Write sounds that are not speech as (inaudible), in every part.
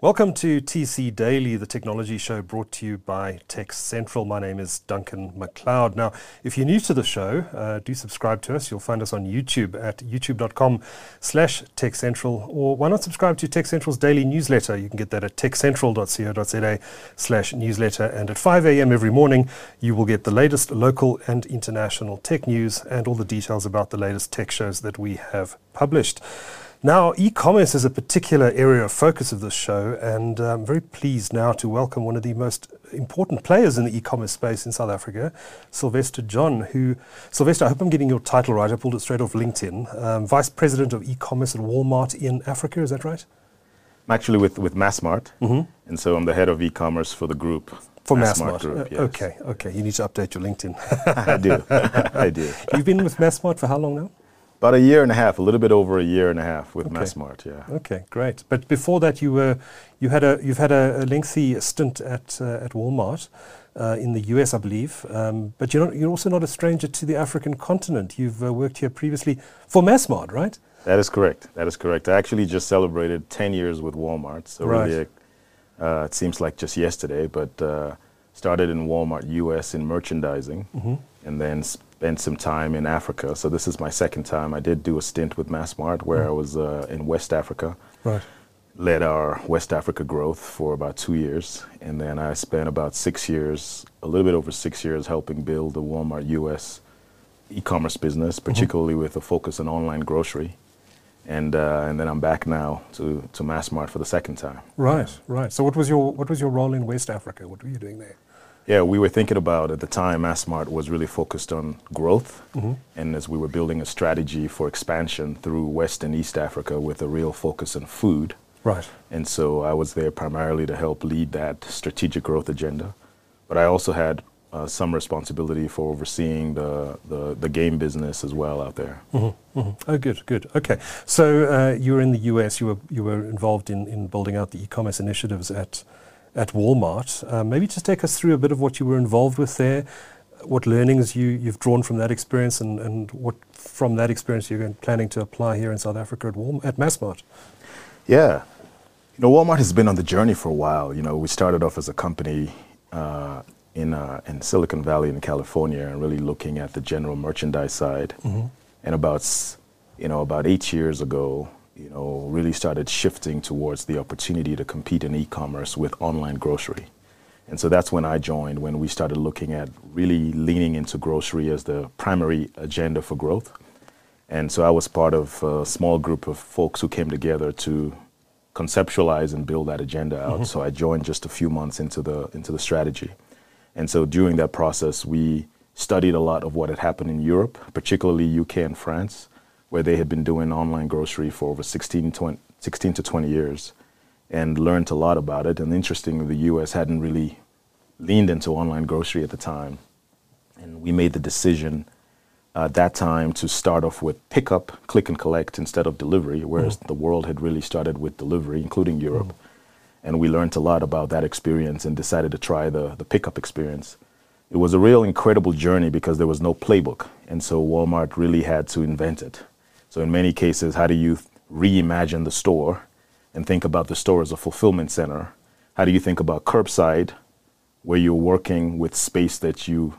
Welcome to TC Daily, the technology show brought to you by TechCentral. My name is Duncan McLeod. Now, if you're new to the show, uh, do subscribe to us. You'll find us on YouTube at youtube.com slash TechCentral, or why not subscribe to TechCentral's daily newsletter? You can get that at techcentral.co.za slash newsletter. And at 5 a.m. every morning, you will get the latest local and international tech news and all the details about the latest tech shows that we have published. Now, e commerce is a particular area of focus of this show, and I'm very pleased now to welcome one of the most important players in the e commerce space in South Africa, Sylvester John. Who, Sylvester, I hope I'm getting your title right. I pulled it straight off LinkedIn. Um, Vice President of e commerce at Walmart in Africa, is that right? I'm actually with, with Massmart, mm-hmm. and so I'm the head of e commerce for the group. For Massmart, Group, uh, yes. okay, okay. You need to update your LinkedIn. (laughs) I do, (laughs) I do. You've been with Massmart for how long now? About a year and a half, a little bit over a year and a half with okay. Massmart, yeah. Okay, great. But before that, you were you had a you've had a, a lengthy stint at uh, at Walmart uh, in the US, I believe. Um, but you're not, you're also not a stranger to the African continent. You've uh, worked here previously for Massmart, right? That is correct. That is correct. I actually just celebrated 10 years with Walmart, so right. really, uh, it seems like just yesterday. But uh, started in Walmart US in merchandising, mm-hmm. and then spent some time in Africa. So this is my second time. I did do a stint with Massmart where mm. I was uh, in West Africa. Right. Led our West Africa growth for about two years, and then I spent about six years, a little bit over six years, helping build the Walmart U.S. e-commerce business, mm-hmm. particularly mm-hmm. with a focus on online grocery. And, uh, and then I'm back now to, to Massmart for the second time. Right, right. So what was your what was your role in West Africa? What were you doing there? Yeah, we were thinking about at the time, Massmart was really focused on growth. Mm-hmm. And as we were building a strategy for expansion through West and East Africa with a real focus on food. Right. And so I was there primarily to help lead that strategic growth agenda. But I also had uh, some responsibility for overseeing the, the, the, game business as well out there. Mm-hmm, mm-hmm. Oh, good, good. Okay. So uh, you were in the US, you were, you were involved in, in building out the e commerce initiatives at at Walmart. Uh, maybe just take us through a bit of what you were involved with there, what learnings you, you've drawn from that experience, and, and what from that experience you're planning to apply here in South Africa at, Walmart, at Massmart. Yeah. You know, Walmart has been on the journey for a while. You know, we started off as a company uh, in, uh, in Silicon Valley in California and really looking at the general merchandise side. Mm-hmm. And about, you know, about eight years ago, you know, really started shifting towards the opportunity to compete in e-commerce with online grocery. And so that's when I joined, when we started looking at really leaning into grocery as the primary agenda for growth. And so I was part of a small group of folks who came together to conceptualize and build that agenda out. Mm-hmm. So I joined just a few months into the into the strategy. And so during that process, we studied a lot of what had happened in Europe, particularly UK and France, where they had been doing online grocery for over 16, 20, 16 to 20 years and learned a lot about it. And interestingly, the US hadn't really leaned into online grocery at the time. And we made the decision at that time to start off with pickup, click and collect instead of delivery, whereas mm. the world had really started with delivery, including Europe. Mm. And we learned a lot about that experience and decided to try the, the pickup experience. It was a real incredible journey because there was no playbook. And so Walmart really had to invent it. So in many cases, how do you reimagine the store and think about the store as a fulfillment center? How do you think about curbside, where you're working with space that you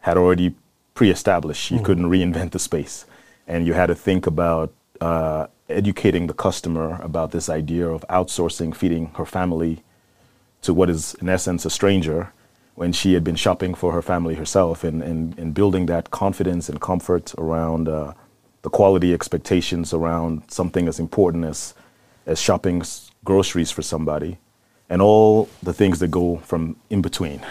had already pre-established? You mm-hmm. couldn't reinvent the space, and you had to think about uh, educating the customer about this idea of outsourcing, feeding her family to what is in essence a stranger when she had been shopping for her family herself and, and, and building that confidence and comfort around uh, the quality expectations around something as important as, as shopping groceries for somebody and all the things that go from in between. (laughs)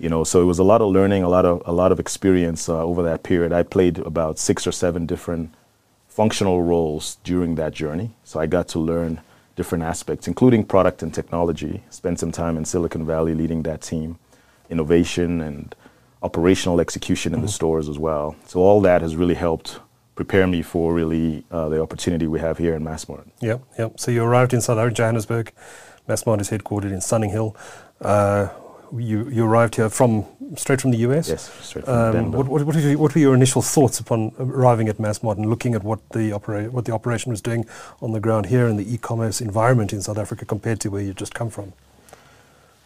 You know, so it was a lot of learning, a lot of a lot of experience uh, over that period. I played about six or seven different functional roles during that journey. So I got to learn different aspects, including product and technology. Spent some time in Silicon Valley leading that team, innovation and operational execution in mm-hmm. the stores as well. So all that has really helped prepare me for really uh, the opportunity we have here in Massmart. Yep, yep. So you arrived in South Africa, Johannesburg. Massmart is headquartered in Sunninghill. Uh, you, you arrived here from straight from the US. Yes, straight from um, Denver. What, what, what, were your, what, were your initial thoughts upon arriving at Massmart and looking at what the opera, what the operation was doing on the ground here in the e-commerce environment in South Africa compared to where you just come from?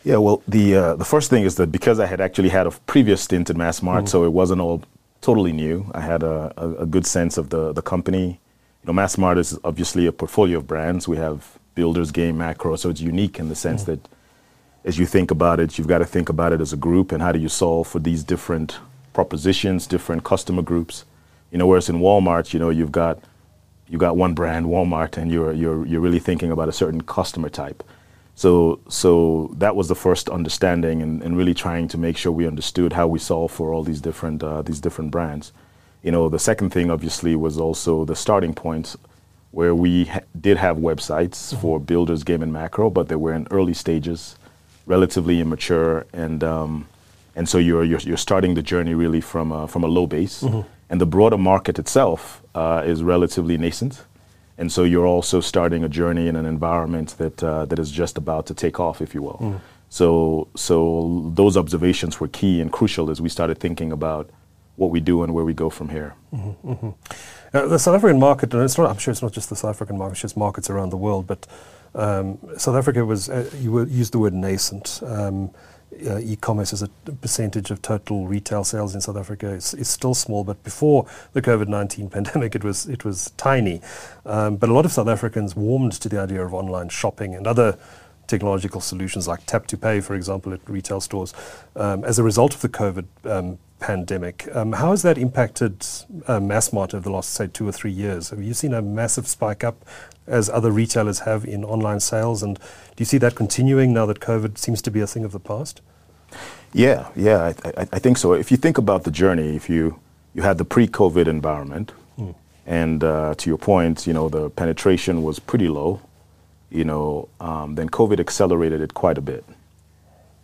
Yeah, well, the uh, the first thing is that because I had actually had a previous stint in Massmart, mm. so it wasn't all totally new. I had a, a, a, good sense of the the company. You know, Massmart is obviously a portfolio of brands. We have Builders Game, Makro, so it's unique in the sense mm. that as you think about it, you've got to think about it as a group and how do you solve for these different propositions, different customer groups. You know, whereas in Walmart, you know, you've got you got one brand, Walmart, and you're you're you're really thinking about a certain customer type. So, so that was the first understanding, and, and, really trying to make sure we understood how we solve for all these different uh, these different brands. You know, the second thing obviously was also the starting point, where we ha- did have websites mm-hmm. for builders, game, and Makro, but they were in early stages, relatively immature, and um, and so you're, you're, you're starting the journey really from a, from a low base, mm-hmm. and the broader market itself uh, is relatively nascent. And so you're also starting a journey in an environment that, uh, that is just about to take off, if you will. Mm. So, so those observations were key and crucial as we started thinking about what we do and where we go from here. Mm-hmm, mm-hmm. Uh, the South African market, and it's not, I'm sure it's not just the South African market, it's just markets around the world, but um, South Africa was, uh, you used the word nascent. Um, e-commerce as a percentage of total retail sales in South Africa is, still small, but before the COVID-19 (laughs) pandemic, it was it was tiny. Um, but a lot of South Africans warmed to the idea of online shopping and other technological solutions like tap to pay, for example, at retail stores, um, as a result of the COVID um, pandemic. How has that impacted uh, Massmart over the last, say, two or three years? Have you seen a massive spike up as other retailers have in online sales? And do you see that continuing now that COVID seems to be a thing of the past? Yeah, yeah, I, I, I think so. If you think about the journey, if you, you had the pre-COVID environment, mm. and uh, to your point, you know, the penetration was pretty low, you know, um, then COVID accelerated it quite a bit.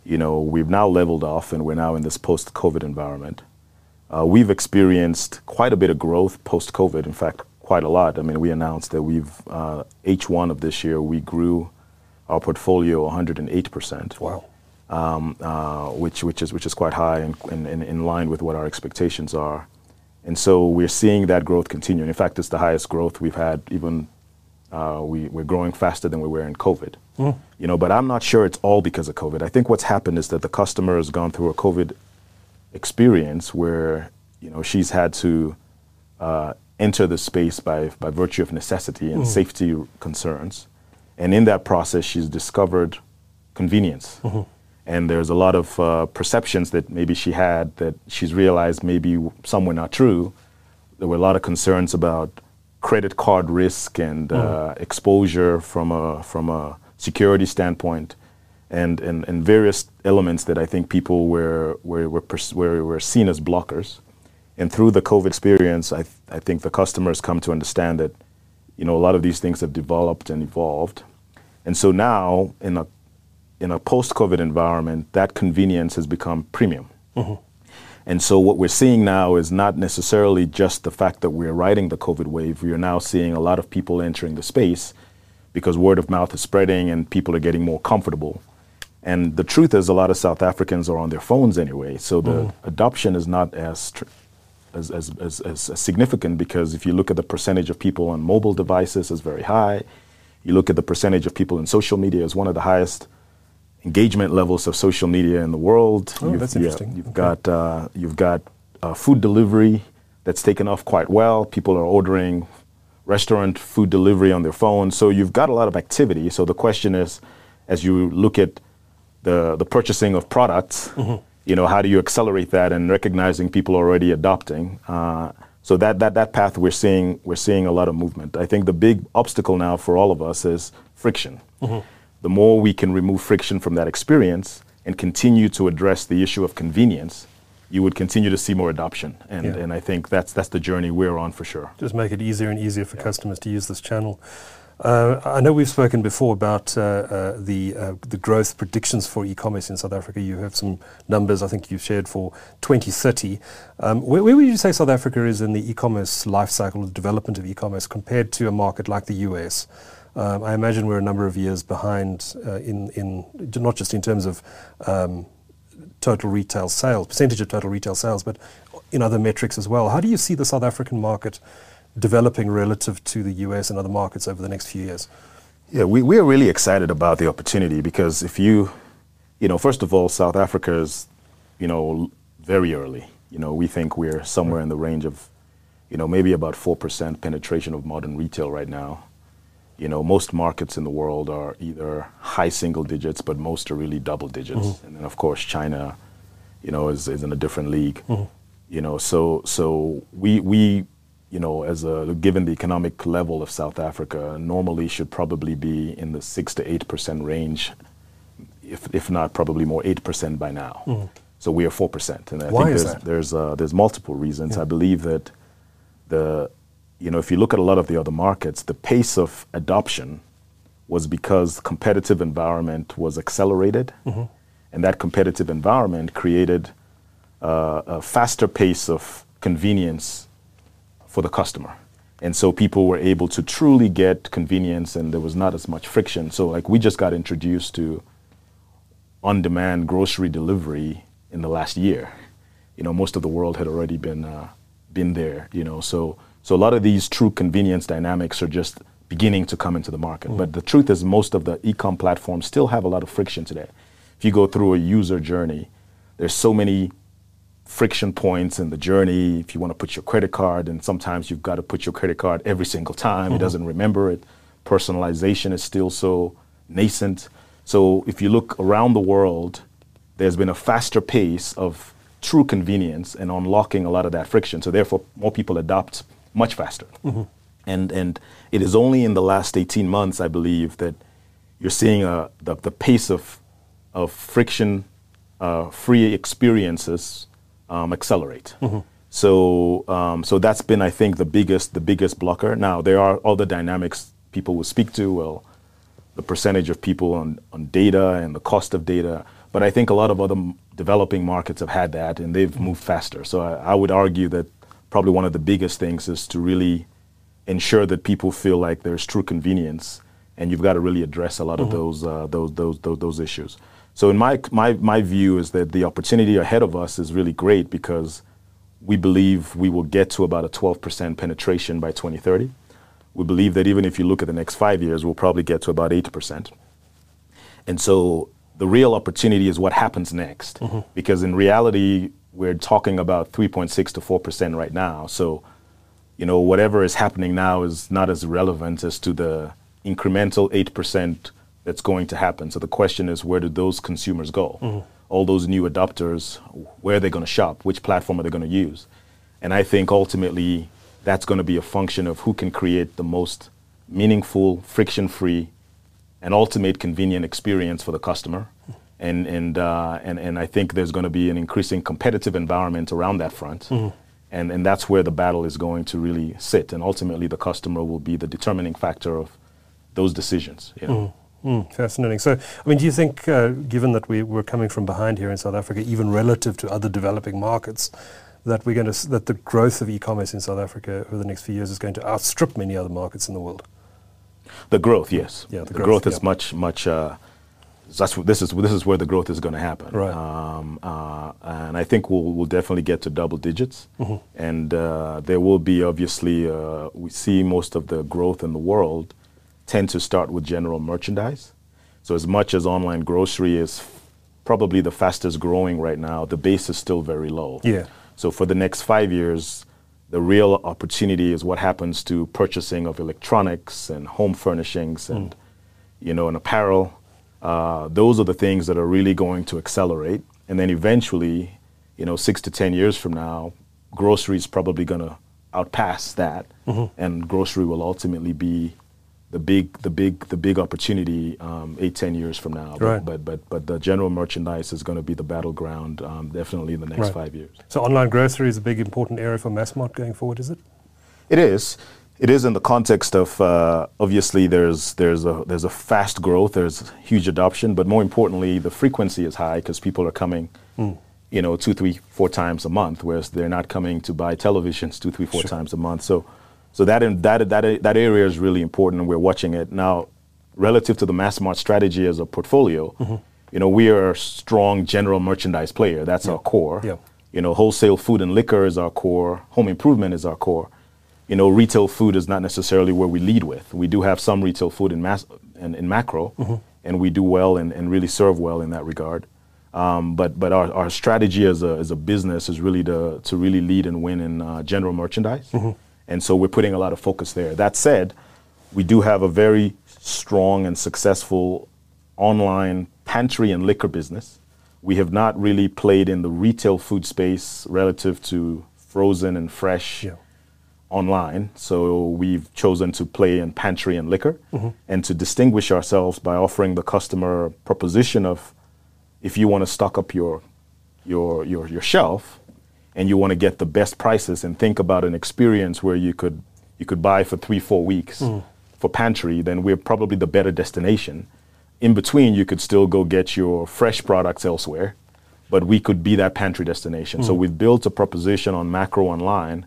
You know, we've now leveled off and we're now in this post-COVID environment. Uh, we've experienced quite a bit of growth post-COVID. In fact, quite a lot. I mean, we announced that we've uh, H1 of this year we grew our portfolio 108 percent. Wow. Um, uh, which which is which is quite high and in, in, line with what our expectations are. And so we're seeing that growth continue. In fact, it's the highest growth we've had. Even uh, we, we're growing faster than we were in COVID. Mm. You know, but I'm not sure it's all because of COVID. I think what's happened is that the customer has gone through a COVID experience where you know she's had to uh, enter the space by, by virtue of necessity and mm. safety concerns. And in that process, she's discovered convenience. Mm-hmm. And there's a lot of uh, perceptions that maybe she had that she's realized maybe some were not true. There were a lot of concerns about credit card risk and mm. uh, exposure from a, from a security standpoint. And, and, and various elements that I think people were, were, were, pers- were, were seen as blockers. And through the COVID experience, I, th- I think the customers come to understand that, you know, a lot of these things have developed and evolved. And so now, in a, in a post-COVID environment, that convenience has become premium. Mm-hmm. And so what we're seeing now is not necessarily just the fact that we're riding the COVID wave. We are now seeing a lot of people entering the space because word of mouth is spreading and people are getting more comfortable. And the truth is, a lot of South Africans are on their phones anyway, so the mm. adoption is not as as, as, as, as, significant because if you look at the percentage of people on mobile devices is very high. You look at the percentage of people in social media is one of the highest engagement levels of social media in the world. Oh, you've, that's interesting. Yeah, you've okay. got uh, you've got uh, food delivery that's taken off quite well. People are ordering restaurant food delivery on their phone. So you've got a lot of activity. So the question is, as you look at the the purchasing of products. Mm-hmm you know, how do you accelerate that and recognizing people already adopting? Uh, so that, that, that path we're seeing, we're seeing a lot of movement. I think the big obstacle now for all of us is friction. Mm-hmm. The more we can remove friction from that experience and continue to address the issue of convenience, you would continue to see more adoption. And, yeah. and I think that's, that's the journey we're on for sure. Just make it easier and easier for yeah. customers to use this channel. Uh, I know we've spoken before about uh, uh, the growth predictions for e-commerce in South Africa. You have some numbers I think you've shared for 2030. Um, where, would you say South Africa is in the e-commerce life cycle, the development of e-commerce, compared to a market like the US? Um, I imagine we're a number of years behind in in not just in terms of um, total retail sales, percentage of total retail sales, but in other metrics as well. How do you see the South African market developing relative to the US and other markets over the next few years? Yeah, we, we are really excited about the opportunity because if you, you know, first of all, South Africa is, you know, very early. You know, we think we're somewhere in the range of, you know, maybe about 4% penetration of modern retail right now. You know, most markets in the world are either high single digits, but most are really double digits. Mm-hmm. And then, of course, China, you know, is, is in a different league. Mm-hmm. You know, so so we we you know, as a given the economic level of South Africa, normally should probably be in the six to eight percent range, if if not probably more eight percent by now. Mm-hmm. So we are four percent, and I Why think there's there's uh, there's multiple reasons. Yeah. I believe that the you know if you look at a lot of the other markets, the pace of adoption was because competitive environment was accelerated, mm-hmm. and that competitive environment created uh, a faster pace of convenience for the customer. And so people were able to truly get convenience and there was not as much friction. So like we just got introduced to on-demand grocery delivery in the last year. You know, most of the world had already been uh, been there, you know. So so a lot of these true convenience dynamics are just beginning to come into the market. Mm. But the truth is most of the e-com platforms still have a lot of friction today. If you go through a user journey, there's so many friction points in the journey. If you want to put your credit card, and sometimes you've got to put your credit card every single time. Mm-hmm. It doesn't remember it. Personalization is still so nascent. So if you look around the world, there's been a faster pace of true convenience and unlocking a lot of that friction. So therefore, more people adopt much faster. Mm-hmm. And and it is only in the last 18 months, I believe, that you're seeing a, the, the pace of of friction uh, free experiences um, accelerate. Mm-hmm. So, um, so that's been, I think, the biggest, the biggest blocker. Now, there are other dynamics people will speak to. Well, the percentage of people on, on data and the cost of data. But I think a lot of other developing markets have had that, and they've mm-hmm. moved faster. So I, I would argue that probably one of the biggest things is to really ensure that people feel like there's true convenience, and you've got to really address a lot mm-hmm. of those, uh, those, those, those, those issues. So in my, my, my view is that the opportunity ahead of us is really great because we believe we will get to about a 12% penetration by 2030. We believe that even if you look at the next five years, we'll probably get to about 8%. And so the real opportunity is what happens next. Mm-hmm. Because in reality, we're talking about 3.6 to 4% right now. So, you know, whatever is happening now is not as relevant as to the incremental 8% that's going to happen. So the question is, where do those consumers go? Mm-hmm. All those new adopters, where are they going to shop? Which platform are they going to use? And I think ultimately that's going to be a function of who can create the most meaningful, friction-free, and ultimate convenient experience for the customer. And, and, uh, and, and I think there's going to be an increasing competitive environment around that front. Mm-hmm. And, and that's where the battle is going to really sit. And ultimately, the customer will be the determining factor of those decisions. You know? mm-hmm. Mm, fascinating. So, I mean, do you think, uh, given that we, we're coming from behind here in South Africa, even relative to other developing markets, that we're going to that the growth of e-commerce in South Africa over the next few years is going to outstrip many other markets in the world? The growth, yes. Yeah, the, the growth, growth, is yeah. much, much. Uh, that's this is this is where the growth is going to happen. Right. Um, uh, and I think we'll we'll definitely get to double digits, mm-hmm. and uh, there will be obviously uh, we see most of the growth in the world tend to start with general merchandise. So as much as online grocery is probably the fastest growing right now, the base is still very low. Yeah. So for the next five years, the real opportunity is what happens to purchasing of electronics and home furnishings and mm. you know and apparel. Uh, those are the things that are really going to accelerate. And then eventually, you know, six to ten years from now, grocery is probably going to outpass that, mm-hmm. and grocery will ultimately be the big the big the big opportunity um, eight ten years from now. Right. But, but but the general merchandise is going to be the battleground um, definitely in the next right. five years. So online grocery is a big important area for Massmart going forward, is it? It is. It is in the context of uh, obviously there's there's a there's a fast growth, there's huge adoption, but more importantly the frequency is high because people are coming. Mm. You know, two, three, four times a month, whereas they're not coming to buy televisions two, three, four sure. times a month. So, so that, in, that, that, that area is really important, and we're watching it. Now, relative to the Massmart strategy as a portfolio, mm-hmm. You know, we are a strong general merchandise player. That's our core. You know, wholesale food and liquor is our core. Home improvement is our core. You know, retail food is not necessarily where we lead with. We do have some retail food in mass in, in Makro, and we do well and, and really serve well in that regard. Um, but but our, our strategy as a, as a business is really to, to really lead and win in uh, general merchandise. And so we're putting a lot of focus there. That said, we do have a very strong and successful online pantry and liquor business. We have not really played in the retail food space relative to frozen and fresh Yeah. online. So we've chosen to play in pantry and liquor mm-hmm. and to distinguish ourselves by offering the customer proposition of if you want to stock up your your your, your shelf and you want to get the best prices and think about an experience where you could you could buy for three four weeks hmm. for pantry then we're probably the better destination. In between you could still go get your fresh products elsewhere but we could be that pantry destination. So hmm. we've built a proposition on Makro online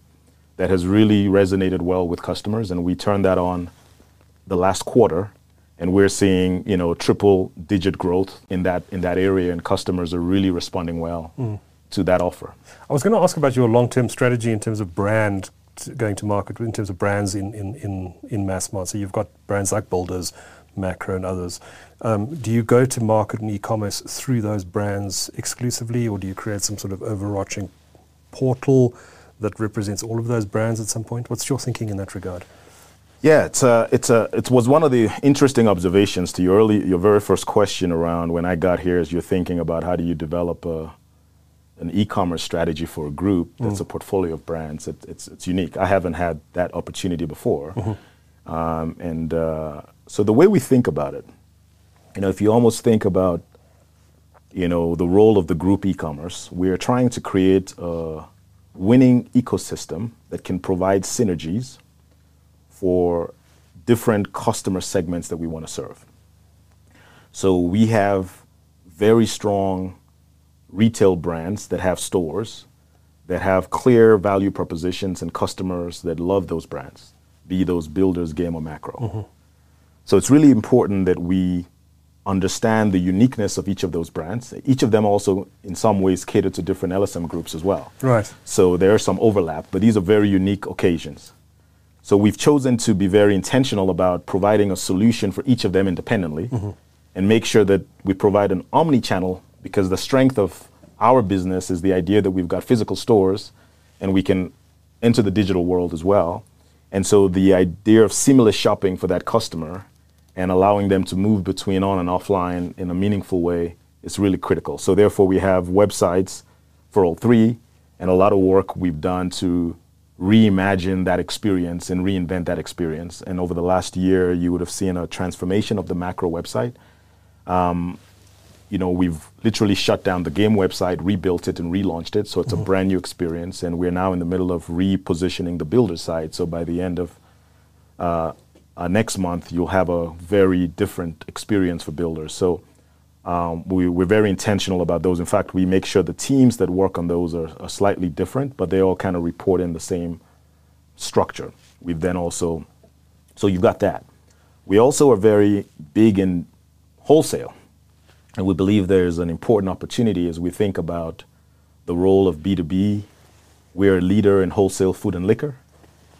that has really resonated well with customers and we turned that on the last quarter and we're seeing you know triple digit growth in that in that area and customers are really responding well hmm. To that offer I was going to ask about your long-term strategy in terms of brand t- going to market, in terms of brands in, in, in, in Massmart. So you've got brands like Builders, Makro, and others. Um, do you go to market and e-commerce through those brands exclusively, or do you create some sort of overarching portal that represents all of those brands at some point? What's your thinking in that regard? Yeah, it's a, it's a, it was one of the interesting observations to your early, your very first question around when I got here. As you're thinking about how do you develop a, an e-commerce strategy for a group that's a portfolio of brands. It, it's it's unique. I haven't had that opportunity before, um, and uh, so the way we think about it, you know, if you almost think about, you know, the role of the group e-commerce, we are trying to create a winning ecosystem that can provide synergies for different customer segments that we want to serve. So we have very strong retail brands that have stores that have clear value propositions and customers that love those brands, be those builders, game, or Makro. Mm-hmm. So it's really important that we understand the uniqueness of each of those brands. Each of them also, in some ways, cater to different LSM groups as well. Right. So there is some overlap, but these are very unique occasions. So we've chosen to be very intentional about providing a solution for each of them independently mm-hmm. and make sure that we provide an omni channel because the strength of our business is the idea that we've got physical stores and we can enter the digital world as well. And so the idea of seamless shopping for that customer and allowing them to move between on and offline in a meaningful way is really critical. So therefore we have websites for all three and a lot of work we've done to reimagine that experience and reinvent that experience. And over the last year, you would have seen a transformation of the Makro website. Um, you know, we've literally shut down the game website, rebuilt it, and relaunched it. So it's a brand new experience. And we're now in the middle of repositioning the builder site. So by the end of uh, uh, next month, you'll have a very different experience for builders. So um, we, we're very intentional about those. In fact, we make sure the teams that work on those are, are slightly different, but they all kind of report in the same structure. We've then also, so you've got that. We also are very big in wholesale, and we believe there's an important opportunity as we think about the role of B2B. We're a leader in wholesale food and liquor,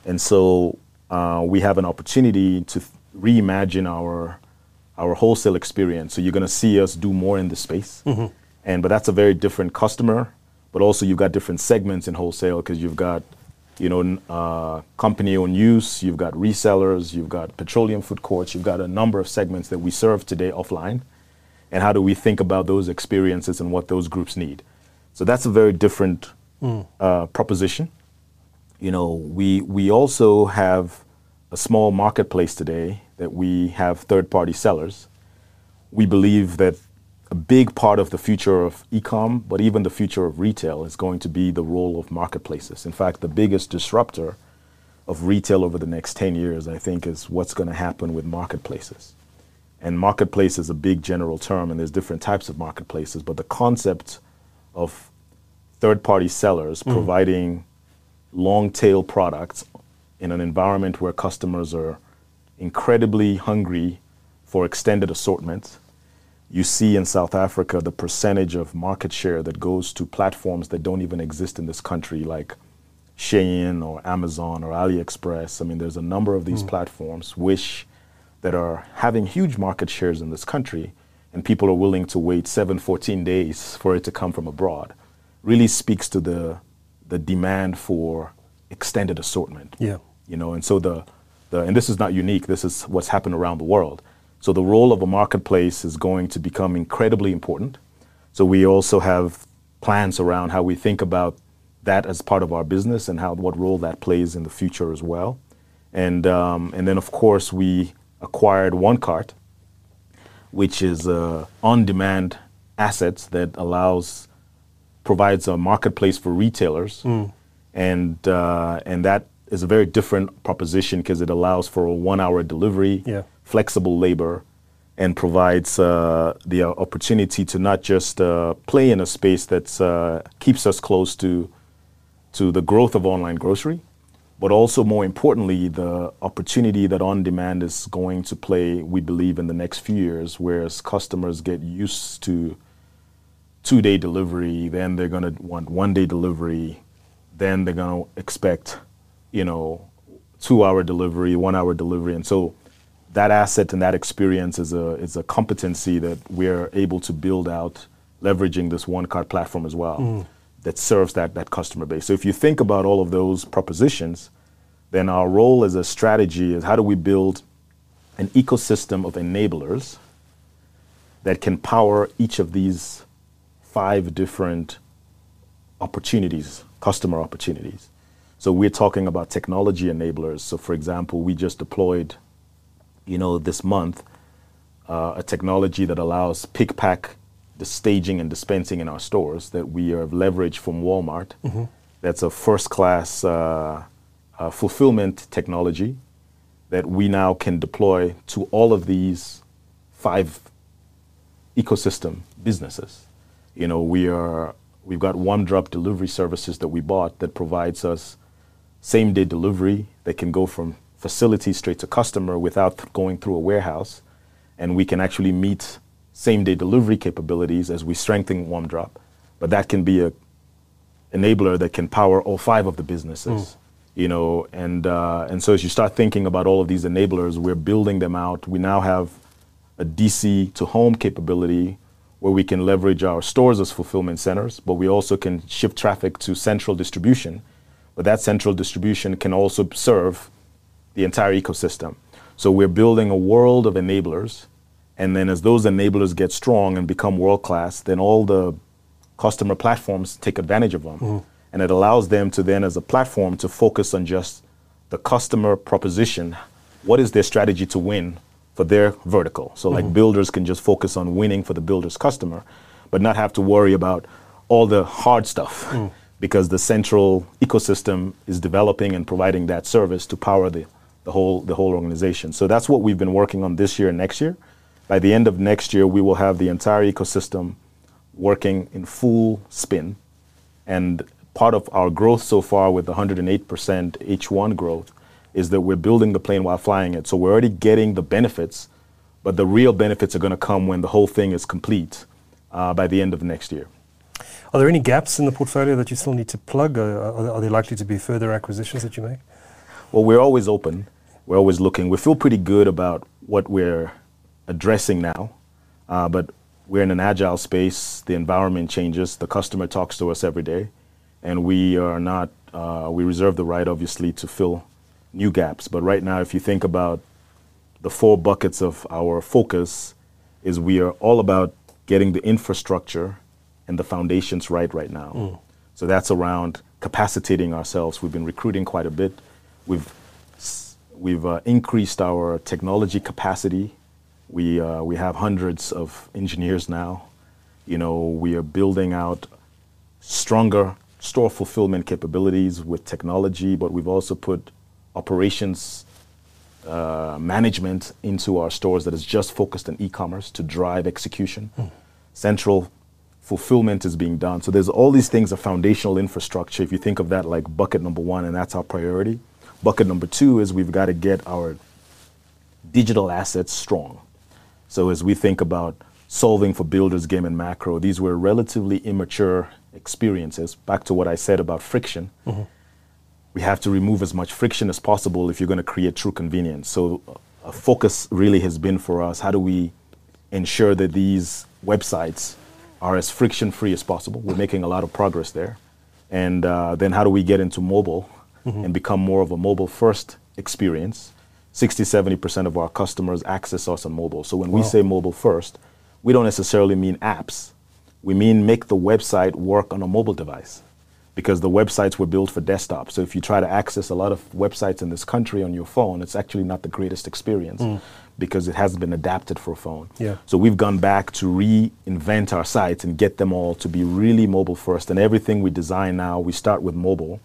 and so uh, we have an opportunity to th- reimagine our our wholesale experience. So you're going to see us do more in this space, and but that's a very different customer. But also you've got different segments in wholesale because you've got you know uh, company-owned use, you've got resellers, you've got petroleum food courts, you've got a number of segments that we serve today offline. And how do we think about those experiences and what those groups need? So that's a very different uh, proposition you know, we we also have a small marketplace today that we have third-party sellers. We believe that a big part of the future of e-com, but even the future of retail, is going to be the role of marketplaces. In fact, the biggest disruptor of retail over the next 10 years, I think, is what's going to happen with marketplaces. And marketplace is a big general term, and there's different types of marketplaces, but the concept of third-party sellers providing long tail products in an environment where customers are incredibly hungry for extended assortment. you see in South Africa the percentage of market share that goes to platforms that don't even exist in this country, like Shein or Amazon or AliExpress. I mean, there's a number of these mm. platforms, Wish, that are having huge market shares in this country, and people are willing to wait 7, 14 days for it to come from abroad. Really speaks to the the demand for extended assortment. Yeah. You know, and so the, the and this is not unique. This is what's happened around the world. So the role of a marketplace is going to become incredibly important. So we also have plans around how we think about that as part of our business and how what role that plays in the future as well. And um, and then of course we acquired OneCart, which is uh, on-demand assets that allows provides a marketplace for retailers, mm. and uh, and that is a very different proposition because it allows for a one-hour delivery, yeah. flexible labor, and provides uh, the opportunity to not just uh, play in a space that uh, keeps us close to to the growth of online grocery, but also more importantly, the opportunity that on demand is going to play, we believe, in the next few years, whereas customers get used to two day delivery, then they're going to want one day delivery, then they're going to expect, you know, two hour delivery, one hour delivery. And so that asset and that experience is a, is a competency that we're able to build out leveraging this OneCart platform as well mm. That serves that, that customer base. So if you think about all of those propositions, then our role as a strategy is how do we build an ecosystem of enablers that can power each of these five different opportunities, customer opportunities. So we're talking about technology enablers. So for example, we just deployed, you know, this month, uh, a technology that allows pick pack the staging and dispensing in our stores that we have leveraged from Walmart. Mm-hmm. That's a first class uh, uh, fulfillment technology that we now can deploy to all of these five ecosystem businesses. You know, we are we've got WumDrop delivery services that we bought that provides us same day delivery that can go from facility straight to customer without going through a warehouse. And we can actually meet same day delivery capabilities as we strengthen WumDrop. But that can be a enabler that can power all five of the businesses. Mm. You know, and uh, and so as you start thinking about all of these enablers, we're building them out. We now have a DC to home capability where we can leverage our stores as fulfillment centers, but we also can shift traffic to central distribution. But that central distribution can also serve the entire ecosystem. So we're building a world of enablers. And then as those enablers get strong and become world class, then all the customer platforms take advantage of them. Mm-hmm. And it allows them to then, as a platform, to focus on just the customer proposition. What is their strategy to win for their vertical. So like mm-hmm. builders can just focus on winning for the builder's customer, but not have to worry about all the hard stuff mm. because the central ecosystem is developing and providing that service to power the, the whole the whole organization. So that's what we've been working on this year and next year. By the end of next year, we will have the entire ecosystem working in full spin. And part of our growth so far with 108% H1 growth is that we're building the plane while flying it. So we're already getting the benefits, but the real benefits are going to come when the whole thing is complete uh, by the end of next year. Are there any gaps in the portfolio that you still need to plug? Are, are, there likely to be further acquisitions that you make? Well, we're always open. We're always looking. We feel pretty good about what we're addressing now, uh, but we're in an agile space. The environment changes. The customer talks to us every day, and we are not. Uh, we reserve the right, obviously, to fill new gaps. But right now, if you think about the four buckets of our focus, is we are all about getting the infrastructure and the foundations right right now. Mm. So that's around capacitating ourselves. We've been recruiting quite a bit. We've we've uh, increased our technology capacity. We uh, we have hundreds of engineers now. You know, we are building out stronger store fulfillment capabilities with technology, but we've also put operations uh, management into our stores that is just focused on e-commerce to drive execution. Mm. Central fulfillment is being done. So there's all these things of foundational infrastructure. If you think of that like bucket number one, and that's our priority. Bucket number two is we've got to get our digital assets strong. So as we think about solving for builders, game, and Makro. These were relatively immature experiences. Back to what I said about friction. Mm-hmm. We have to remove as much friction as possible if you're going to create true convenience. So, uh, a focus really has been for us how do we ensure that these websites are as friction free as possible? We're making a lot of progress there. And uh, then, how do we get into mobile mm-hmm. and become more of a mobile first experience? 60 70% of our customers access us on mobile. So, when we say mobile first, we don't necessarily mean apps. We mean make the website work on a mobile device because the websites were built for desktop. So if you try to access a lot of websites in this country on your phone, it's actually not the greatest experience mm. because it hasn't been adapted for a phone. Yeah. So we've gone back to reinvent our sites and get them all to be really mobile first. And everything we design now, we start with mobile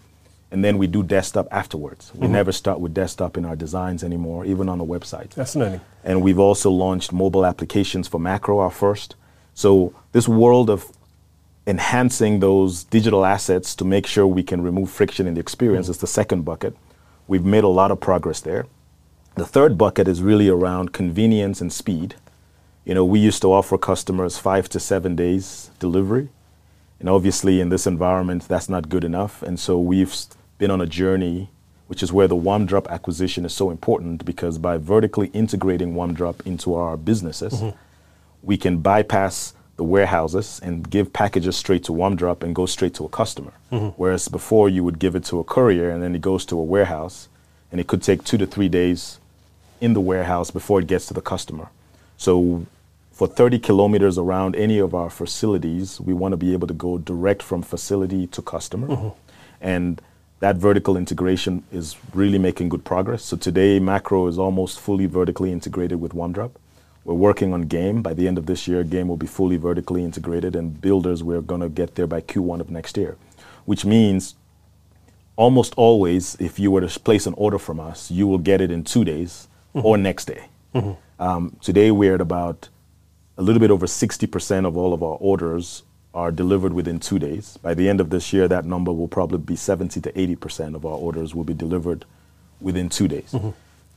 and then we do desktop afterwards. We mm-hmm. never start with desktop in our designs anymore, even on the website. Fascinating. And we've also launched mobile applications for Makro, our first. So this world of enhancing those digital assets to make sure we can remove friction in the experience mm. is the second bucket. We've made a lot of progress there. The third bucket is really around convenience and speed. You know, we used to offer customers five to seven days delivery. And obviously, in this environment, that's not good enough. And so we've been on a journey, which is where the WumDrop acquisition is so important because by vertically integrating WumDrop into our businesses, mm-hmm. we can bypass the warehouses and give packages straight to WumDrop and go straight to a customer. Mm-hmm. Whereas before, you would give it to a courier and then it goes to a warehouse, and it could take two to three days in the warehouse before it gets to the customer. So for 30 kilometers around any of our facilities, we want to be able to go direct from facility to customer. Mm-hmm. And that vertical integration is really making good progress. So today, Makro is almost fully vertically integrated with WumDrop. We're working on Game. By the end of this year, Game will be fully vertically integrated, and builders, we're going to get there by Q1 of next year, which means almost always, if you were to place an order from us, you will get it in two days or next day. Um, today, we're at about a little bit over 60% of all of our orders are delivered within two days. By the end of this year, that number will probably be 70 to 80% of our orders will be delivered within two days. Mm-hmm.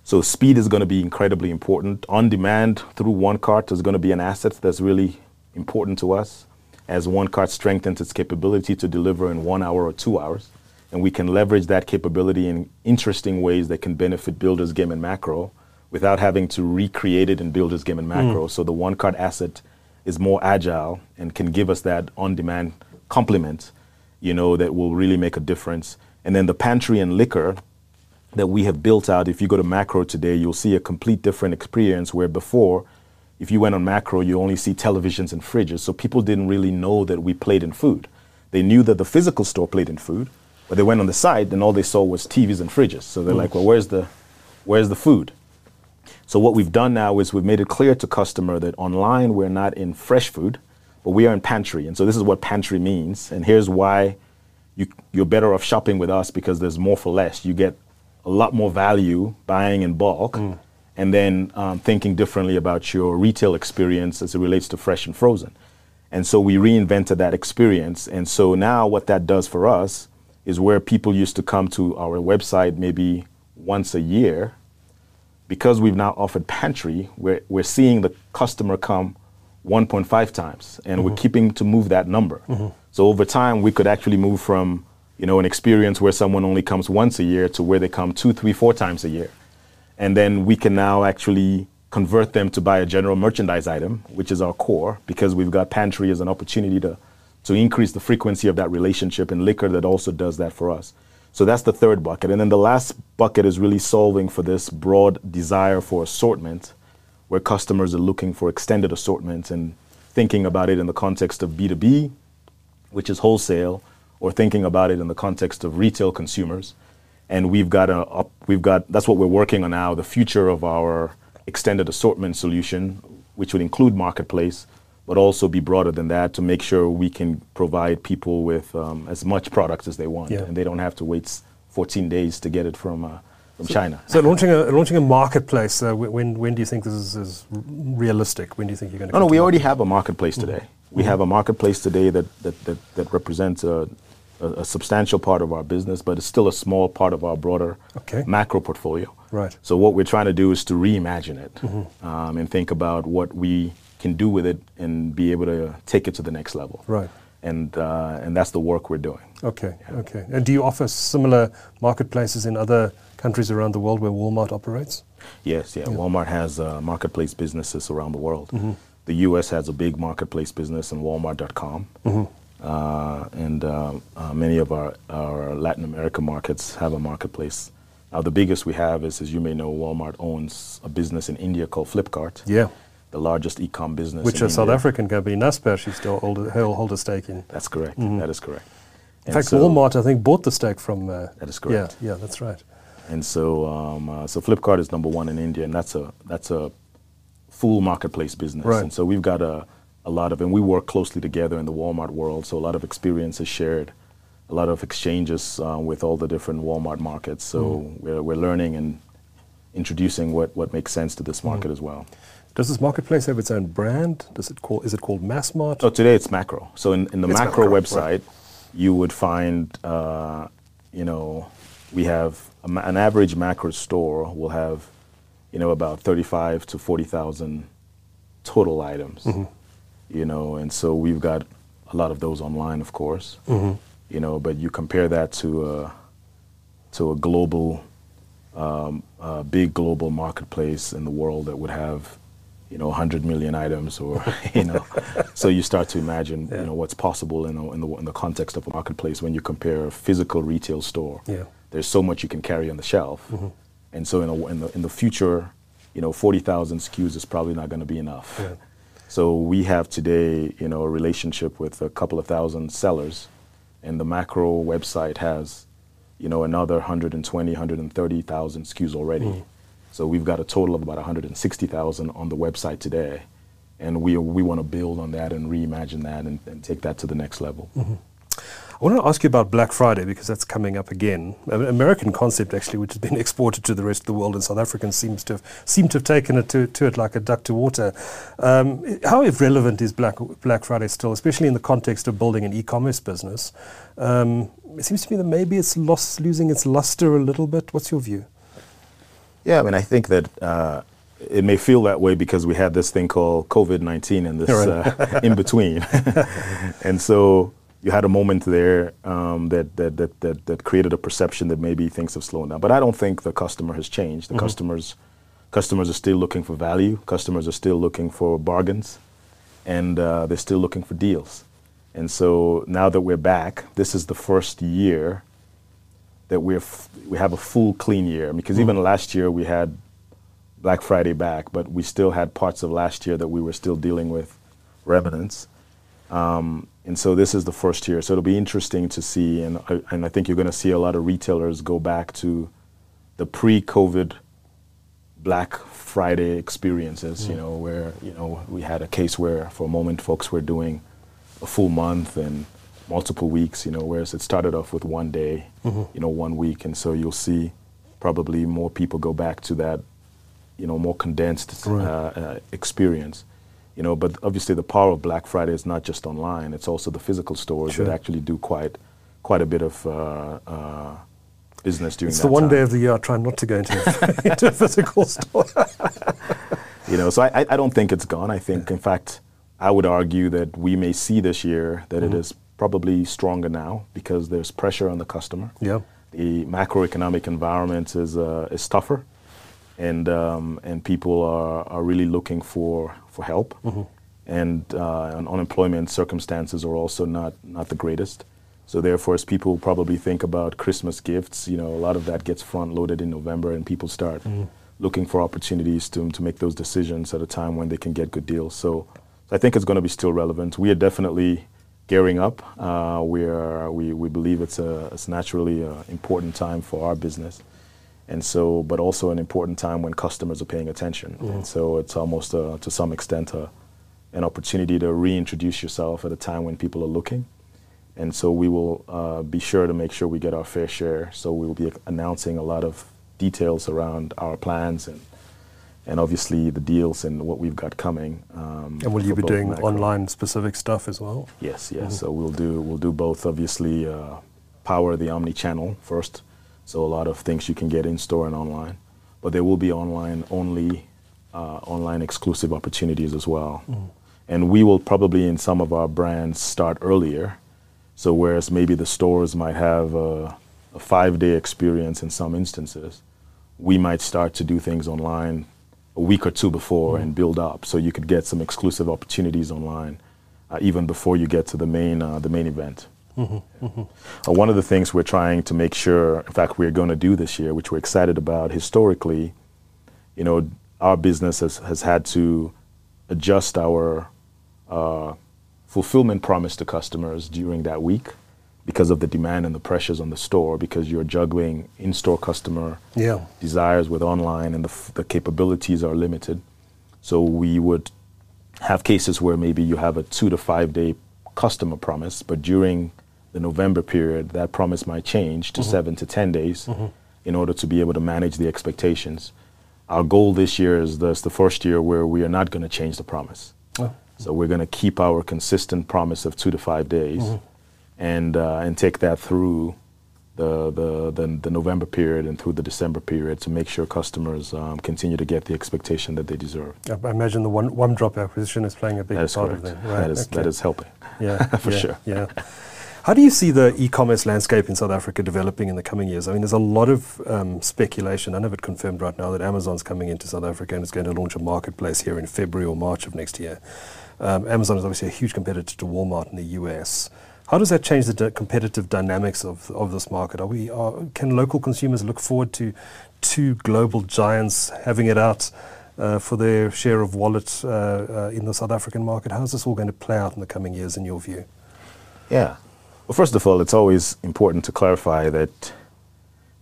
So speed is going to be incredibly important. On demand through OneCart is going to be an asset that's really important to us as OneCart strengthens its capability to deliver in one hour or two hours. And we can leverage that capability in interesting ways that can benefit Builders Game and Makro without having to recreate it in Builders Game and mm. Makro. So the one OneCart asset is more agile and can give us that on-demand complement, you know, that will really make a difference. And then the pantry and liquor that we have built out. If you go to Makro today, you'll see a complete different experience where before, if you went on Makro, you only see televisions and fridges. So people didn't really know that we played in food. They knew that the physical store played in food, but they went on the site and all they saw was TVs and fridges. So they're hmm. like, well, where's the, where's the food? So what we've done now is we've made it clear to customer that online we're not in fresh food, but we are in pantry. And so this is what pantry means. And here's why you, you're better off shopping with us because there's more for less. You get a lot more value buying in bulk and then um, thinking differently about your retail experience as it relates to fresh and frozen. And so we reinvented that experience. And so now what that does for us is where people used to come to our website maybe once a year, because we've now offered pantry, we're, we're seeing the customer come 1.5 times, and we're mm-hmm. keeping to move that number. Mm-hmm. So over time, we could actually move from you know an experience where someone only comes once a year to where they come two, three, four times a year, and then we can now actually convert them to buy a general merchandise item, which is our core, because we've got pantry as an opportunity to to increase the frequency of that relationship, and liquor that also does that for us. So that's the third bucket. And then the last bucket is really solving for this broad desire for assortment, where customers are looking for extended assortments and thinking about it in the context of B2B, which is wholesale, or thinking about it in the context of retail consumers. And we've got a we've got that's what we're working on now, the future of our extended assortment solution, which would include marketplace, but also be broader than that to make sure we can provide people with um, as much products as they want, Yeah. and they don't have to wait 14 days to get it from uh, from China. So launching a launching a marketplace. Uh, when when do you think this is, is realistic? When do you think you're going to? No, no, we already have a marketplace today. We have a marketplace today that, that, that, that represents a, a, a substantial part of our business, but it's still a small part of our broader Okay. Makro portfolio. Right. So what we're trying to do is to reimagine it um, and think about what we can do with it and be able to take it to the next level. Right. And uh, and that's the work we're doing. Okay. Okay. And do you offer similar marketplaces in other countries around the world where Walmart operates? Yes. Yeah. Walmart has uh, marketplace businesses around the world. The U.S. has a big marketplace business in Walmart.com. Uh, and uh, uh, many of our, our Latin America markets have a marketplace. Now, the biggest we have is, as you may know, Walmart owns a business in India called Flipkart, Yeah. The largest e-com business. Which in a South African company, Naspers, she still hold a, hold a stake in. That's correct. That is correct. In fact, Walmart, I think, bought the stake from. Uh, That is correct. Yeah, yeah, that's right. And so, um, uh, so Flipkart is number one in India, and that's a that's a full marketplace business. Right. And so we've got a, a lot of, and we work closely together in the Walmart world. So a lot of experience is shared, a lot of exchanges uh, with all the different Walmart markets. So Mm-hmm. we're we're learning and introducing what what makes sense to Mm-hmm. this market as well. Does this marketplace have its own brand? Does it call? Is it called Massmart? So today it's Makro. So in, in the Makro, Makro, website, you would find, uh, you know, we have a an average Makro store will have, you know, about 35 to 40,000 total items, you know, and so we've got a lot of those online, of course, you know, but you compare that to a, to a global, um, a big global marketplace in the world that would have, you know, 100 million items or, (laughs) you know, so you start to imagine, Yeah. you know, what's possible in, a, in, the, in the context of a marketplace when you compare a physical retail store. Yeah. There's so much you can carry on the shelf. Mm-hmm. And so in, a, in, the, in the future, you know, 40,000 SKUs is probably not going to be enough. Yeah. So we have today, you know, a relationship with a couple of thousand sellers, and the Makro website has, you know, another 120, 130,000 SKUs already. Mm. So we've got a total of about 160,000 on the website today, and we we want to build on that and reimagine that and, and take that to the next level. I want to ask you about Black Friday because that's coming up again. An American concept, actually, which has been (laughs) exported to the rest of the world, and South Africans seems to have seem to have taken it to, to it like a duck to water. Um, how relevant is Black Black Friday still, especially in the context of building an e-commerce business? Um, it seems to me that maybe it's lost, losing its luster a little bit. What's your view? Yeah, I mean, I think that uh, it may feel that way because we had this thing called COVID 19 and this Right. uh, (laughs) in between. (laughs) and so you had a moment there um, that, that, that, that, that created a perception that maybe things have slowed down. But I don't think the customer has changed. The customers, customers are still looking for value, customers are still looking for bargains, and uh, they're still looking for deals. And so now that we're back, this is the first year that we're f- we have a full clean year because even last year we had Black Friday back, but we still had parts of last year that we were still dealing with remnants. Um, and so this is the first year, so it'll be interesting to see, and I, and I think you're going to see a lot of retailers go back to the pre-COVID Black Friday experiences. You know, where you know we had a case where for a moment folks were doing a full month and multiple weeks. You know, whereas it started off with one day, you know, one week, and so you'll see probably more people go back to that, you know, more condensed Right. uh, uh, experience. You know, but obviously the power of Black Friday is not just online; it's also the physical stores Sure. that actually do quite, quite a bit of uh, uh, business during It's that the one time. day of the year I try not to go into, (laughs) (laughs) into a physical store. You know, so I, I- don't think it's gone. I think, in fact, I would argue that we may see this year that Mm-hmm. it is probably stronger now because there's pressure on the customer. yeah. The macroeconomic environment is uh, is tougher, and um, and people are, are really looking for for help, Mm-hmm. and, uh, and unemployment circumstances are also not not the greatest. So therefore, as people probably think about Christmas gifts, you know, a lot of that gets front loaded in November, and people start looking for opportunities to to make those decisions at a time when they can get good deals. So, I think it's going to be still relevant. We are definitely gearing up. Uh, we are we, we believe it's a it's naturally an important time for our business, and so but also an important time when customers are paying attention. And so it's almost uh to some extent a, an opportunity to reintroduce yourself at a time when people are looking. And so we will uh, be sure to make sure we get our fair share. So we will be announcing a lot of details around our plans and and obviously the deals and what we've got coming. Um, And will you be doing Makro- online specific stuff as well? Yes, yes. So we'll do we'll do both. Obviously, uh, power the omni channel first. So a lot of things you can get in store and online, but there will be online only, uh, online exclusive opportunities as well. And we will probably, in some of our brands, start earlier. So, whereas maybe the stores might have a, a five day experience in some instances, we might start to do things online a week or two before and build up. So, you could get some exclusive opportunities online uh, even before you get to the main, uh, the main event. Uh, one of the things we're trying to make sure, in fact, we're going to do this year, which we're excited about, historically, you know, our business has, has had to adjust our uh, fulfillment promise to customers during that week because of the demand and the pressures on the store because you're juggling in-store customer Yeah. desires with online and the, f- the capabilities are limited. So we would have cases where maybe you have a two to five day customer promise, but during the November period, that promise might change to mm-hmm. seven to 10 days mm-hmm. in order to be able to manage the expectations. Our goal this year is this the first year where we are not going to change the promise. Oh. So we're going to keep our consistent promise of two to five days mm-hmm. And, uh, and take that through the, the, the, the November period and through the December period to make sure customers um, continue to get the expectation that they deserve. I I imagine the one, WumDrop acquisition is playing a big part correct. of that. Right. That, is, okay. is helping. Yeah, (laughs) for yeah, sure. Yeah. How do you see the e-commerce landscape in South Africa developing in the coming years? I mean, there's a lot of um, speculation. None of it confirmed right now that Amazon's coming into South Africa and is going to launch a marketplace here in February or March of next year. Um, Amazon is obviously a huge competitor to Walmart in the US. How does that change the d- competitive dynamics of, of this market? Are we, are, can local consumers look forward to two global giants having it out uh, for their share of wallet uh, uh, in the South African market? How is this all going to play out in the coming years, in your view? Yeah. Well, first of all, it's always important to clarify that,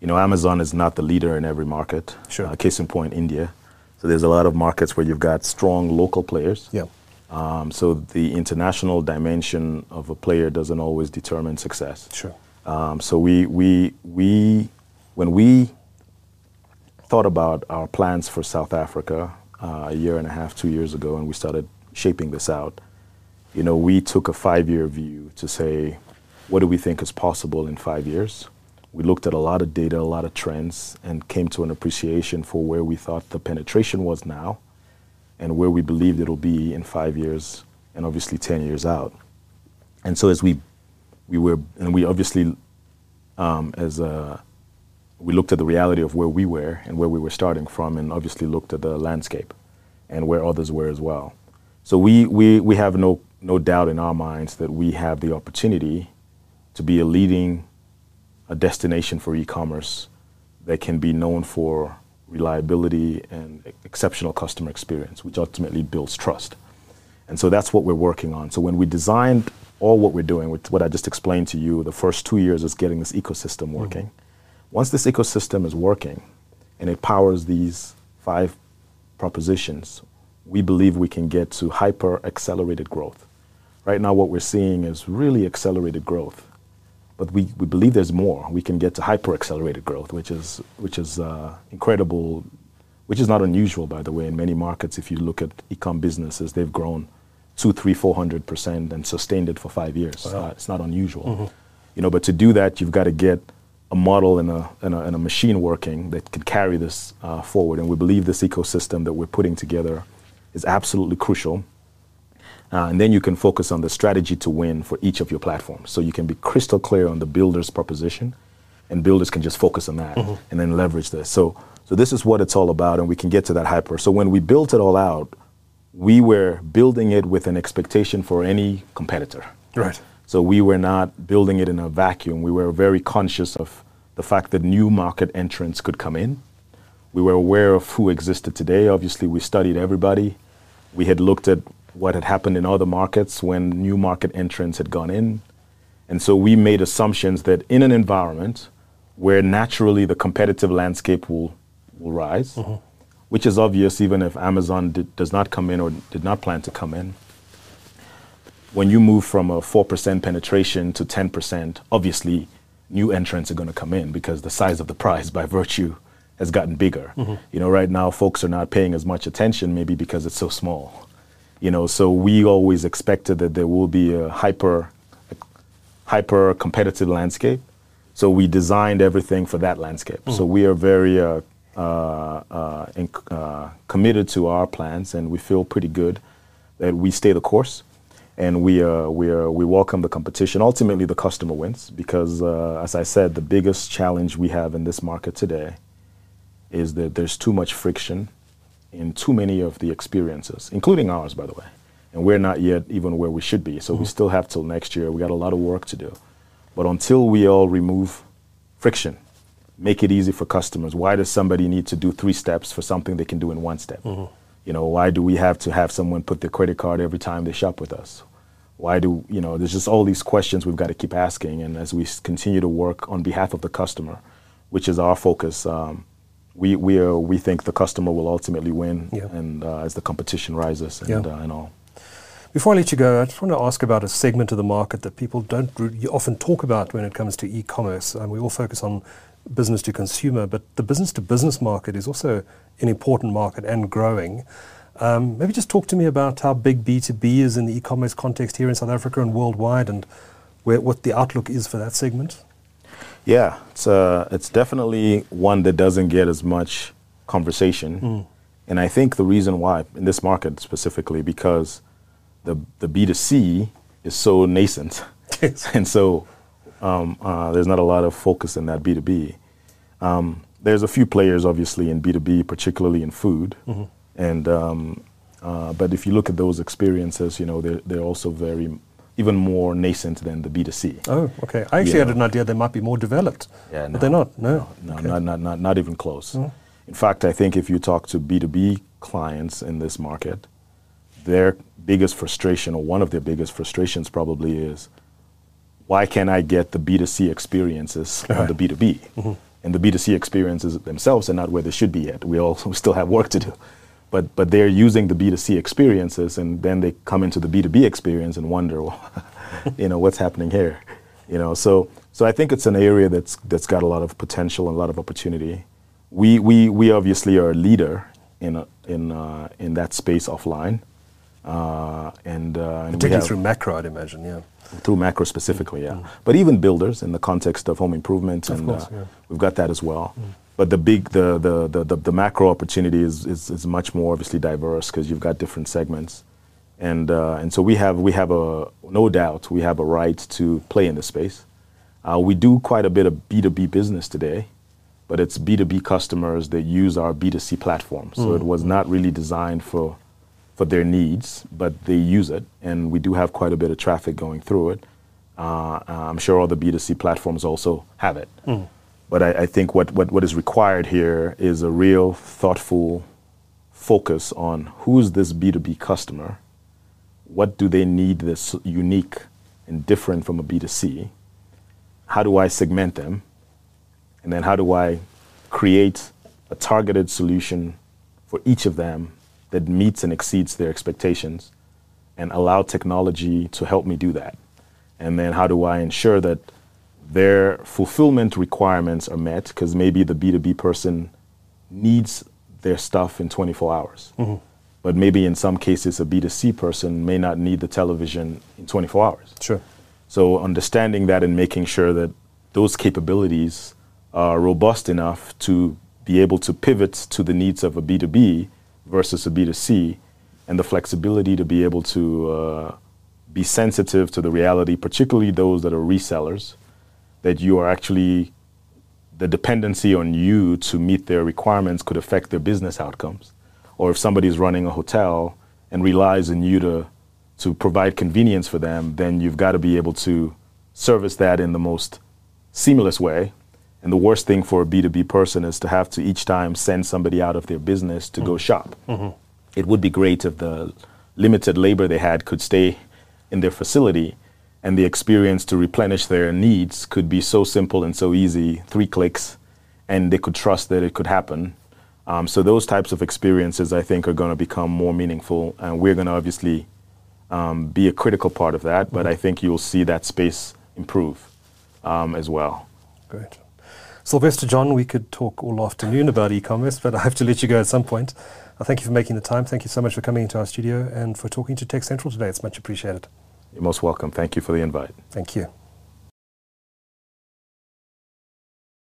you know, Amazon is not the leader in every market. Sure. Uh, case in point, India. So there's a lot of markets where you've got strong local players. Yeah. Um, so the international dimension of a player doesn't always determine success. Sure. Um, so we, we, we, when we thought about our plans for South Africa uh, a year and a half, two years ago, and we started shaping this out, you know, we took a five-year view to say, what do we think is possible in five years? We looked at a lot of data, a lot of trends, and came to an appreciation for where we thought the penetration was now and where we believed it'll be in five years and obviously 10 years out. And so as we, we were, and we obviously, um, as a, we looked at the reality of where we were and where we were starting from, and obviously looked at the landscape and where others were as well. So we, we, we have no, no doubt in our minds that we have the opportunity to be a leading a destination for e-commerce that can be known for reliability and exceptional customer experience, which ultimately builds trust. And so that's what we're working on. So when we designed all what we're doing, with what I just explained to you, the first two years is getting this ecosystem mm-hmm. working. Once this ecosystem is working and it powers these five propositions, we believe we can get to hyper accelerated growth. Right now, what we're seeing is really accelerated growth, but we, we believe there's more. We can get to hyper accelerated growth, which is, which is uh, incredible, which is not unusual, by the way. In many markets, if you look at e-com businesses, they've grown two, three, four hundred percent and sustained it for five years. Uh, it's not unusual, you know. But to do that, you've got to get a model and a, and a, and a machine working that can carry this uh, forward. And we believe this ecosystem that we're putting together is absolutely crucial. Uh, and then you can focus on the strategy to win for each of your platforms. So you can be crystal clear on the Builder's proposition, and Builders can just focus on that and then leverage this. So, so this is what it's all about, and we can get to that hyper. So when we built it all out, we were building it with an expectation for any competitor. Right. So we were not building it in a vacuum. We were very conscious of the fact that new market entrants could come in. We were aware of who existed today. Obviously, we studied everybody. We had looked at what had happened in other markets when new market entrants had gone in. And so we made assumptions that in an environment where naturally the competitive landscape will, will rise, mm-hmm. which is obvious even if Amazon did, does not come in or did not plan to come in, when you move from a 4% penetration to 10%, obviously new entrants are going to come in because the size of the prize by virtue has gotten bigger. Mm-hmm. You know, right now folks are not paying as much attention maybe because it's so small. You know, so we always expected that there will be a hyper hyper competitive landscape. So we designed everything for that landscape. So we are very uh, uh, uh, uh, committed to our plans, and we feel pretty good that we stay the course and we, uh, we, uh, we welcome the competition. Ultimately, the customer wins because, uh, as I said, the biggest challenge we have in this market today is that there's too much friction in too many of the experiences, including ours, by the way. And we're not yet even where we should be. So mm-hmm. we still have till next year. We got a lot of work to do. But until we all remove friction, make it easy for customers, why does somebody need to do three steps for something they can do in one step? Mm-hmm. You know, why do we have to have someone put their credit card every time they shop with us? Why do, you know, there's just all these questions we've got to keep asking. And as we continue to work on behalf of the customer, which is our focus, um, we we are, we think the customer will ultimately win, yeah. and uh, as the competition rises and, yeah. uh, and all. Before I let you go, I just want to ask about a segment of the market that people don't often talk about when it comes to e-commerce. Um, we all focus on business to consumer, but the business to business market is also an important market and growing. Um, maybe just talk to me about how big B2B is in the e-commerce context here in South Africa and worldwide, and where, what the outlook is for that segment. Yeah, it's uh, it's definitely one that doesn't get as much conversation, mm. and I think the reason why in this market specifically because the the B two C is so nascent, (laughs) and so um, uh, there's not a lot of focus in that B two B. Um, there's a few players obviously in B two B, particularly in food, mm-hmm. and um, uh, but if you look at those experiences, you know they're they're also very even more nascent than the B2C. Oh, okay. I actually had an idea they might be more developed. Yeah, no, but they're not. No, no, okay. not, not, not, not even close. Mm. In fact, I think if you talk to B2B clients in this market, their biggest frustration, or one of their biggest frustrations, probably is why can't I get the B2C experiences (laughs) on the B2B? Mm-hmm. And the B2C experiences themselves are not where they should be yet. We also (laughs) still have work to do but but they're using the B2C experiences, and then they come into the B2B experience and wonder, (laughs) well, you know, what's happening here, you know. So so I think it's an area that's that's got a lot of potential and a lot of opportunity. We we we obviously are a leader in a, in uh, in that space offline, uh, and, uh, and particularly through Makro, I'd imagine, yeah. Through Makro specifically, yeah. Mm. But even Builders in the context of home improvement, of and course, uh, yeah. we've got that as well. Mm but the big the the the, the, the Makro opportunity is, is, is much more obviously diverse because you've got different segments. And uh, and so we have we have a no doubt we have a right to play in this space. Uh, we do quite a bit of b2b business today but it's b2b customers that use our b2c platform. So mm. it was not really designed for for their needs but they use it and we do have quite a bit of traffic going through it. Uh, i'm sure all the b2c platforms also have it. Mm. But I, I think what, what, what is required here is a real thoughtful focus on who's this B2B customer, what do they need that's unique and different from a B2C, how do I segment them, and then how do I create a targeted solution for each of them that meets and exceeds their expectations and allow technology to help me do that. And then how do I ensure that their fulfillment requirements are met because maybe the B2B person needs their stuff in 24 hours. Mm-hmm. But maybe in some cases, a B2C person may not need the television in 24 hours. Sure. So understanding that and making sure that those capabilities are robust enough to be able to pivot to the needs of a B2B versus a B2C, and the flexibility to be able to uh, be sensitive to the reality, particularly those that are resellers, that you are actually the dependency on you to meet their requirements could affect their business outcomes. Or if somebody is running a hotel and relies on you to to provide convenience for them, then you've got to be able to service that in the most seamless way. And the worst thing for a B2B person is to have to each time send somebody out of their business to mm-hmm. go shop. Mm-hmm. It would be great if the limited labor they had could stay in their facility and the experience to replenish their needs could be so simple and so easy, three clicks, and they could trust that it could happen. Um, so those types of experiences, I think, are going to become more meaningful, and we're going to obviously um, be a critical part of that. But mm-hmm. I think you'll see that space improve um, as well. Great. Sylvester John, we could talk all afternoon about e-commerce, but I have to let you go at some point. Uh, thank you for making the time. Thank you so much for coming into our studio and for talking to TechCentral today. It's much appreciated. You're most welcome. Thank you for the invite. Thank you.